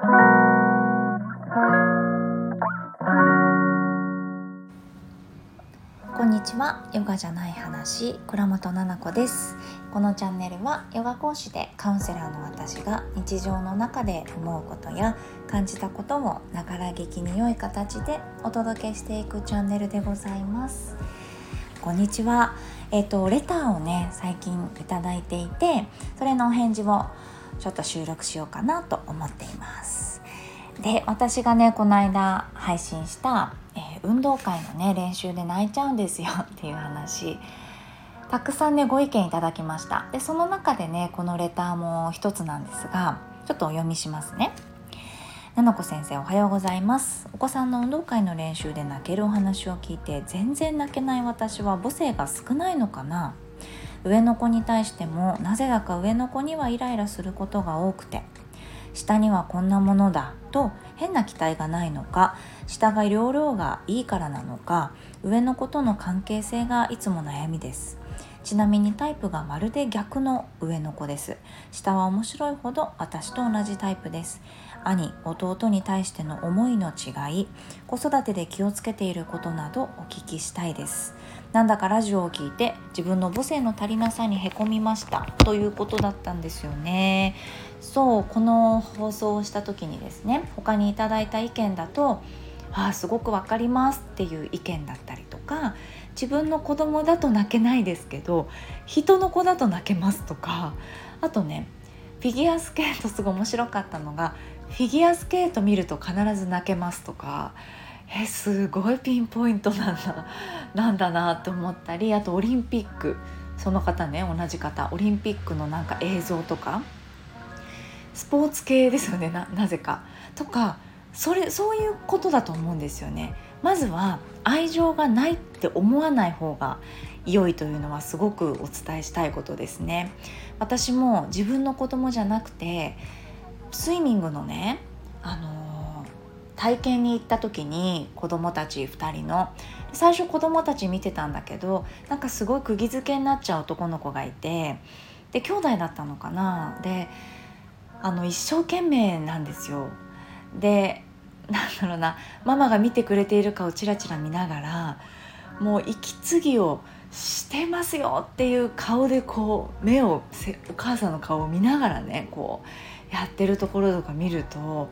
こんにちは。ヨガじゃない話。倉本々子です。このチャンネルはヨガ講師でカウンセラーの私が日常の中で思うことや感じたことをながら劇に良い形でお届けしていくチャンネルでございます。こんにちは。えっ、ー、とレターをね最近いただいていてそれのお返事をちょっと収録しようかなと思っています。で私がねこの間配信したえー、運動会のね練習で泣いちゃうんですよ っていう話。たくさんねご意見いただきました。でその中でねこのレターも一つなんですがちょっとお読みしますね。ななこ先生おはようございます。お子さんの運動会の練習で泣けるお話を聞いて全然泣けない私は母性が少ないのかな上の子に対してもなぜだか上の子にはイライラすることが多くて下にはこんなものだと変な期待がないのか下が容量がいいからなのか上の子との関係性がいつも悩みです。ちなみにタイプがまるで逆の上の子です。下は面白いほど私と同じタイプです。兄弟に対しての思いの違い子育てで気をつけていることなどお聞きしたいです。なんだかラジオを聞いて自分の母性の足りなさにへこみました。ということだったんですよね。そうこの放送をした時にですね他にいただいた意見だとああすごくわかりますっていう意見だったりとか自分の子供だと泣けないですけど人の子だと泣けますとかあとねフィギュアスケートすごい面白かったのがフィギュアスケート見ると必ず泣けますとかえすごいピンポイントなんだ。なんだなと思ったりあとオリンピック。その方ね同じ方。オリンピックのなんか映像とか。スポーツ系ですよねなぜか。とかそれそういうことだと思うんですよね。まずは愛情がないって思わない方が良いというのはすごくお伝えしたいことですね。私も自分の子供じゃなくてスイミングのね、あの体験に行った時に子供たち2人の最初子供たち見てたんだけどなんかすごい釘付けになっちゃう男の子がいてで兄弟だったのかなであの一生懸命なんですよ。でなんだろうなママが見てくれているかをちらちら見ながらもう息継ぎをしてますよっていう顔でこう目をお母さんの顔を見ながらねこうやってるところとか見ると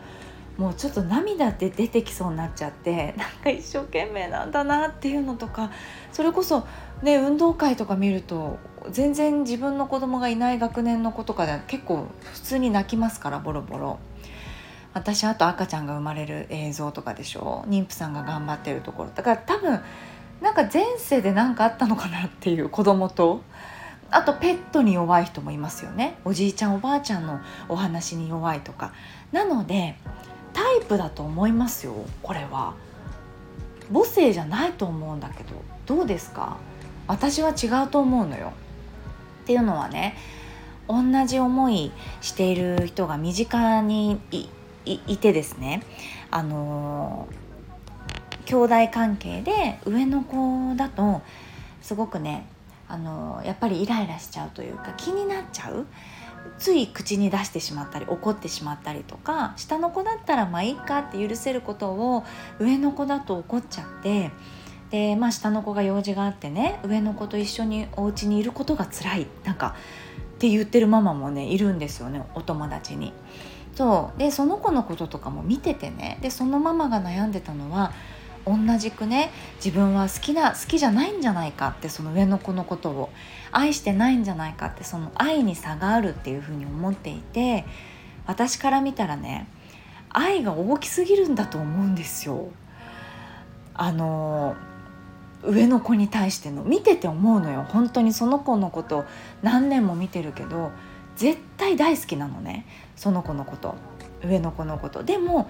もうちょっと涙って出てきそうになっちゃってなんか一生懸命なんだなっていうのとかそれこそね運動会とか見ると全然自分の子供がいない学年の子とかで結構普通に泣きますからボロボロ。私あと赤ちゃんが生まれる映像とかでしょ。妊婦さんが頑張ってるところ。だから多分なんか前世で何かあったのかなっていう子供とあとペットに弱い人もいますよね。おじいちゃんおばあちゃんのお話に弱いとか。なのでタイプだと思いますよこれは。母性じゃないと思うんだけどどうですか？私は違うと思うのよ。っていうのはね同じ思いしている人が身近にいてですね。あの兄弟関係で上の子だとすごくねあのやっぱりイライラしちゃうというか気になっちゃう。つい口に出してしまったり怒ってしまったりとか下の子だったらまあいいかって許せることを上の子だと怒っちゃってでまあ下の子が用事があってね上の子と一緒にお家にいることが辛いなんかって言ってるママもねいるんですよねお友達に。そうでその子のこととかも見ててねでそのママが悩んでたのは同じくね自分は好きな好きじゃないんじゃないかってその上の子のことを愛してないんじゃないかってその愛に差があるっていうふうに思っていて私から見たらね愛が大きすぎるんだと思うんですよ。あの上の子に対しての見てて思うのよ。本当にその子のこと何年も見てるけど絶対大好きなのね。その子のこと。上の子のこと。でも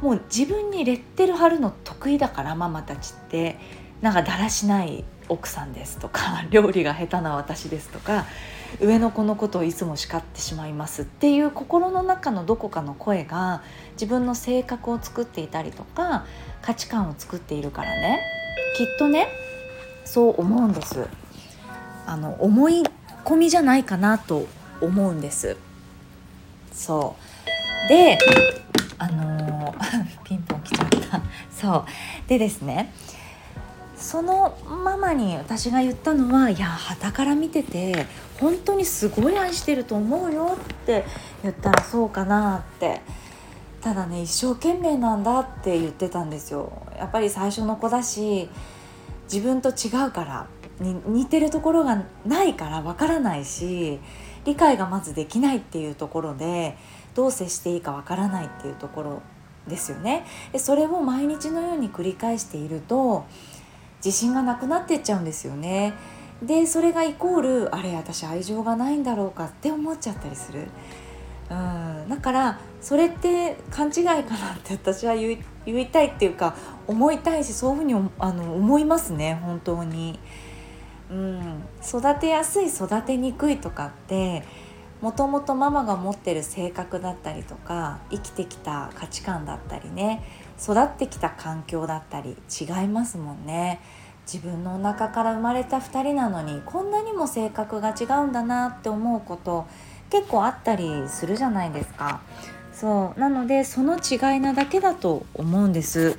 もう自分にレッテル貼るの得意だからママたちって。なんかだらしない奥さんですとか 料理が下手な私ですとか上の子のことをいつも叱ってしまいますっていう心の中のどこかの声が自分の性格を作っていたりとか価値観を作っているからね。きっとねそう思うんです。あの思い込みじゃないかなと思うんです。そう。であの ピンポン来ちゃった。そう。でですねそのママに私が言ったのはいや旗から見てて本当にすごい愛してると思うよって言ったらそうかなって。ただね一生懸命なんだって言ってたんですよ。やっぱり最初の子だし自分と違うからに似てるところがないからわからないし理解がまずできないっていうところでどう接していいかわからないっていうところですよね。でそれを毎日のように繰り返していると自信がなくなってっちゃうんですよね。でそれがイコールあれ私愛情がないんだろうかって思っちゃったりする。うん。だからそれって勘違いかなって私は言いたいっていうか思いたいしそういうふうにあの思いますね本当に。うん、育てやすい育てにくいとかってもともとママが持ってる性格だったりとか生きてきた価値観だったりね育ってきた環境だったり違いますもんね自分のお腹から生まれた2人なのにこんなにも性格が違うんだなって思うこと結構あったりするじゃないですかそうなのでその違いなだけだと思うんです。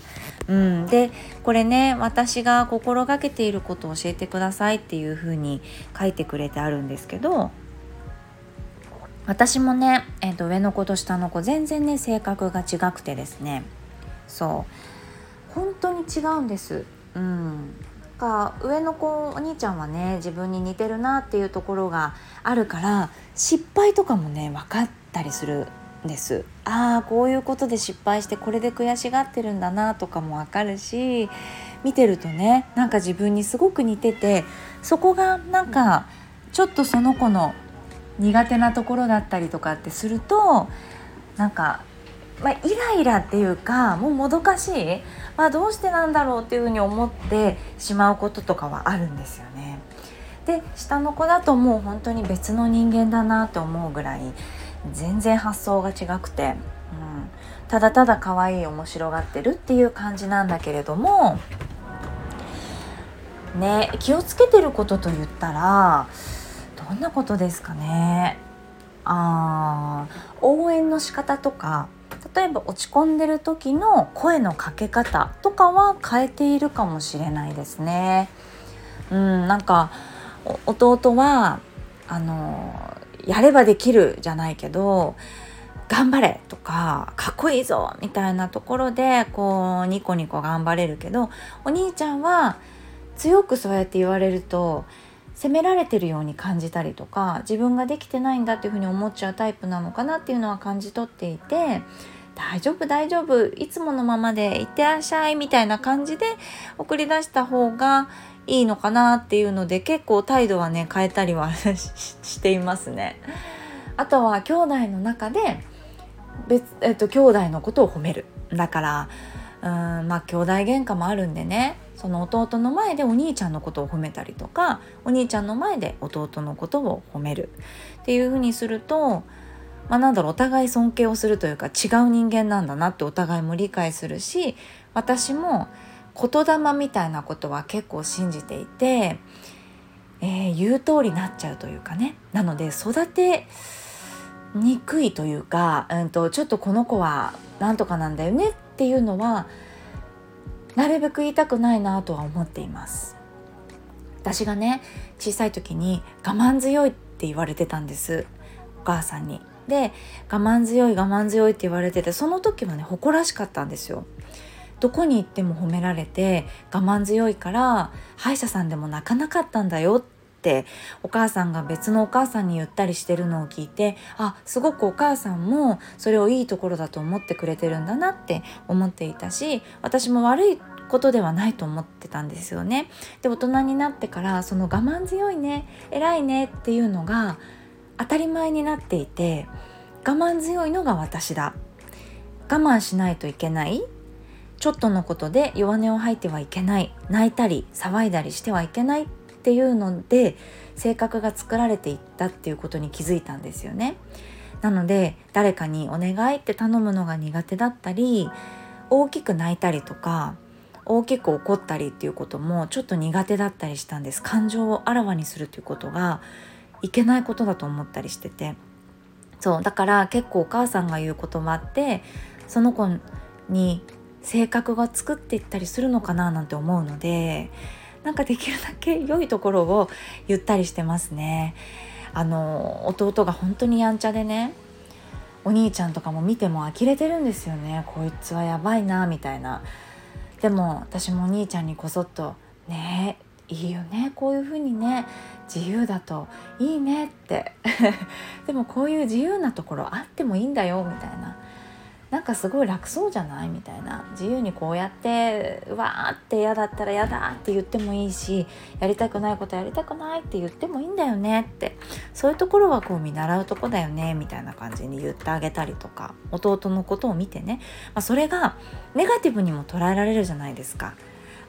うん、でこれね私が心がけていることを教えてくださいっていうふうに書いてくれてあるんですけど私もね、えーと、上の子と下の子全然ね性格が違くてですね。そう。本当に違うんです。うん。か上の子お兄ちゃんはね自分に似てるなっていうところがあるから失敗とかもね分かったりするんです。ああこういうことで失敗してこれで悔しがってるんだなとかも分かるし見てるとねなんか自分にすごく似ててそこがなんかちょっとその子の苦手なところだったりとかってするとなんか、まあ、イライラっていうかもうもどかしい、まあ、どうしてなんだろうっていうふうに思ってしまうこととかはあるんですよね。で下の子だともう本当に別の人間だなと思うぐらい全然発想が違くて、うん、ただただ可愛い面白がってるっていう感じなんだけれどもね気をつけてることと言ったらどんなことですかね？あ応援の仕方とか例えば落ち込んでる時の声のかけ方とかは変えているかもしれないですね。うん、なんか弟はあのやればできるじゃないけど頑張れとかかっこいいぞみたいなところでこうニコニコ頑張れるけどお兄ちゃんは強くそうやって言われると責められてるように感じたりとか自分ができてないんだっていうふうに思っちゃうタイプなのかなっていうのは感じ取っていて大丈夫大丈夫いつものままでいってらっしゃいみたいな感じで送り出した方がいいのかなっていうので結構態度はね変えたりはしていますね。あとは兄弟の中で別、えっと、兄弟のことを褒めるだからうんまあ兄弟喧嘩もあるんでね。その弟の前でお兄ちゃんのことを褒めたりとかお兄ちゃんの前で弟のことを褒める。っていうふうにするとまあ、なんだろうお互い尊敬をするというか違う人間なんだなってお互いも理解するし私も言霊みたいなことは結構信じていて、えー、言う通りになっちゃうというかね。なので育てにくいというか、うんと、ちょっとこの子はなんとかなんだよねっていうのはなるべく言いたくないなとは思っています。私がね小さい時に我慢強いって言われてたんですお母さんに。で我慢強い我慢強いって言われててその時はね誇らしかったんですよ。どこに行っても褒められて我慢強いから歯医者さんでも泣かなかったんだよっってお母さんが別のお母さんに言ったりしてるのを聞いてあすごくお母さんもそれをいいところだと思ってくれてるんだなって思っていたし私も悪いことではないと思ってたんですよね。で大人になってからその我慢強いね偉いねっていうのが当たり前になっていて我慢強いのが私だ。我慢しないといけない。ちょっとのことで弱音を吐いてはいけない。泣いたり騒いだりしてはいけない。っっていうので性格が作られていったっていうことに気づいたんですよね。なので誰かにお願いって頼むのが苦手だったり大きく泣いたりとか大きく怒ったりっていうこともちょっと苦手だったりしたんです感情をあらわにするっていうことがいけないことだと思ったりしててそうだから結構お母さんが言う言葉ってその子に性格が作っていったりするのかななんて思うのでなんかできるだけ良いところを言ったりしてますね。あの弟が本当にやんちゃでねお兄ちゃんとかも見ても呆れてるんですよね。こいつはやばいなみたいな。でも私もお兄ちゃんにこそっと「ねえいいよねこういう風にね自由だといいね」って。でもこういう自由なところあってもいいんだよみたいな。なんかすごい楽そうじゃない？みたいな。自由にこうやってわーって嫌だったら嫌だって言ってもいいしやりたくないことやりたくないって言ってもいいんだよねって。そういうところはこう見習うとこだよねみたいな感じに言ってあげたりとか。弟のことを見てね、まあ、それがネガティブにも捉えられるじゃないですか。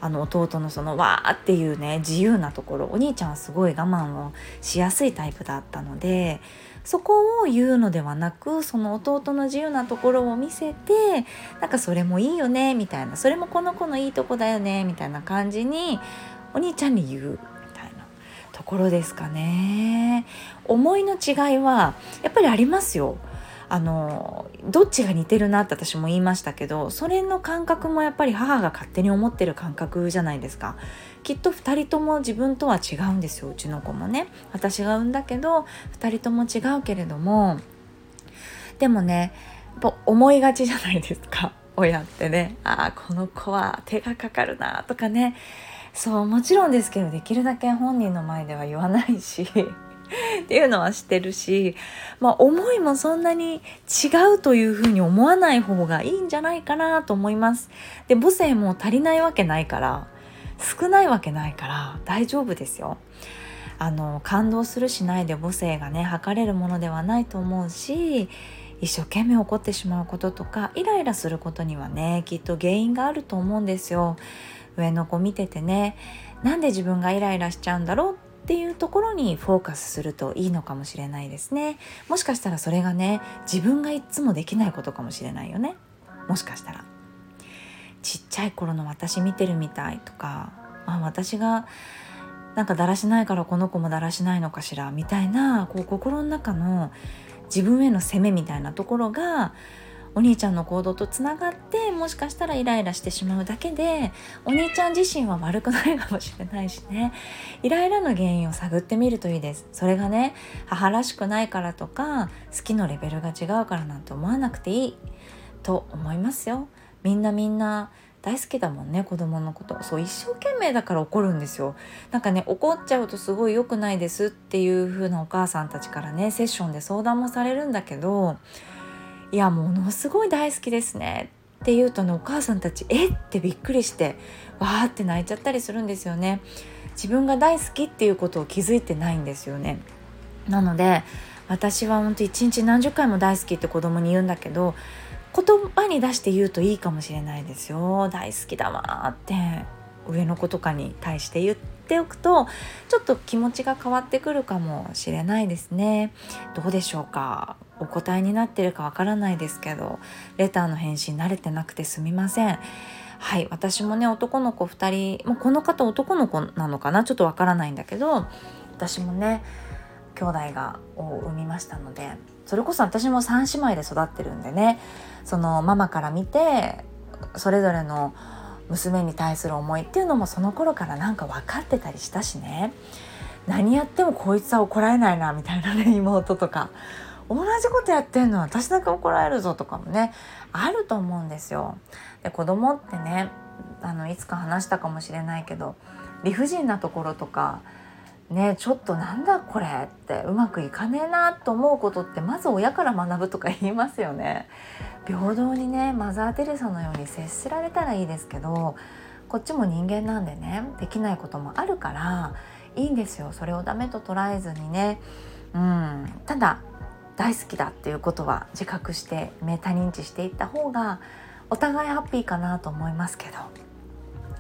あの弟のそのわーっていうね自由なところお兄ちゃんはすごい我慢をしやすいタイプだったのでそこを言うのではなくその弟の自由なところを見せてなんかそれもいいよねみたいなそれもこの子のいいとこだよねみたいな感じにお兄ちゃんに言うみたいなところですかね。思いの違いはやっぱりありますよ。あのどっちが似てるなって私も言いましたけどそれの感覚もやっぱり母が勝手に思ってる感覚じゃないですか。きっと2人とも自分とは違うんですようちの子もね。私が産んだけど2人とも違うけれどもでもねやっぱ思いがちじゃないですか。親ってね。ああこの子は手がかかるなとかね。そうもちろんですけどできるだけ本人の前では言わないし。っていうのはしてるし、まあ、思いもそんなに違うというふうに思わない方がいいんじゃないかなと思います。で母性も足りないわけないから少ないわけないから大丈夫ですよ。あの感動するしないで母性がね測れるものではないと思うし一生懸命怒ってしまうこととかイライラすることにはねきっと原因があると思うんですよ。上の子見ててねなんで自分がイライラしちゃうんだろうっていうところにフォーカスするといいのかもしれないですね。もしかしたらそれがね自分がいつもできないことかもしれないよね。もしかしたら。ちっちゃい頃の私見てるみたいとかあ私がなんかだらしないからこの子もだらしないのかしらみたいなこう心の中の自分への責めみたいなところがお兄ちゃんの行動とつながってもしかしたらイライラしてしまうだけでお兄ちゃん自身は悪くないかもしれないしね。イライラの原因を探ってみるといいです。それがね母らしくないからとか好きのレベルが違うからなんて思わなくていい。と思いますよ。みんなみんな大好きだもんね子供のこと。そう一生懸命だから怒るんですよ。なんかね怒っちゃうとすごい良くないですっていう風なお母さんたちからねセッションで相談もされるんだけどいやものすごい大好きですね。って言うとねお母さんたちえっ？てびっくりしてわーって泣いちゃったりするんですよね。自分が大好きっていうことを気づいてないんですよね。なので私は本当一日何十回も大好きって子供に言うんだけど言葉に出して言うといいかもしれないですよ。大好きだわって上の子とかに対して言っておくとちょっと気持ちが変わってくるかもしれないですね。どうでしょうか？お答えになってるかわからないですけどレターの返信慣れてなくてすみません。はい私もね男の子2人もうこの方男の子なのかな？ちょっとわからないんだけど私もね兄弟がを産みましたのでそれこそ私も3姉妹で育ってるんでねそのママから見てそれぞれの娘に対する思いっていうのもその頃からなんか分かってたりしたしね。何やってもこいつは怒られないなみたいなね妹とか。同じことやってんの私だけ怒られるぞとかもねあると思うんですよ。で子供ってねあのいつか話したかもしれないけど理不尽なところとかねちょっとなんだこれってうまくいかねえなと思うことってまず親から学ぶとか言いますよね。平等にねマザー・テレサのように接せられたらいいですけどこっちも人間なんでねできないこともあるからいいんですよそれをダメと捉えずにね。うん、ただ大好きだっていうことは自覚してメタ認知していった方がお互いハッピーかなと思いますけど。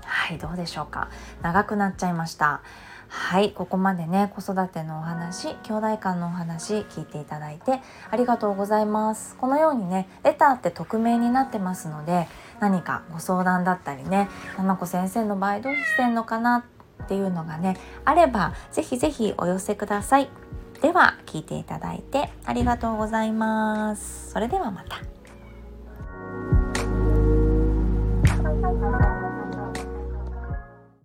はいどうでしょうか。長くなっちゃいました。はいここまでね子育てのお話兄弟間のお話聞いていただいてありがとうございます。このようにねレターって匿名になってますので何かご相談だったりね七子先生の場合どうしてんのかなっていうのがねあればぜひぜひお寄せください。では聞いていただいてありがとうございます。それではまた。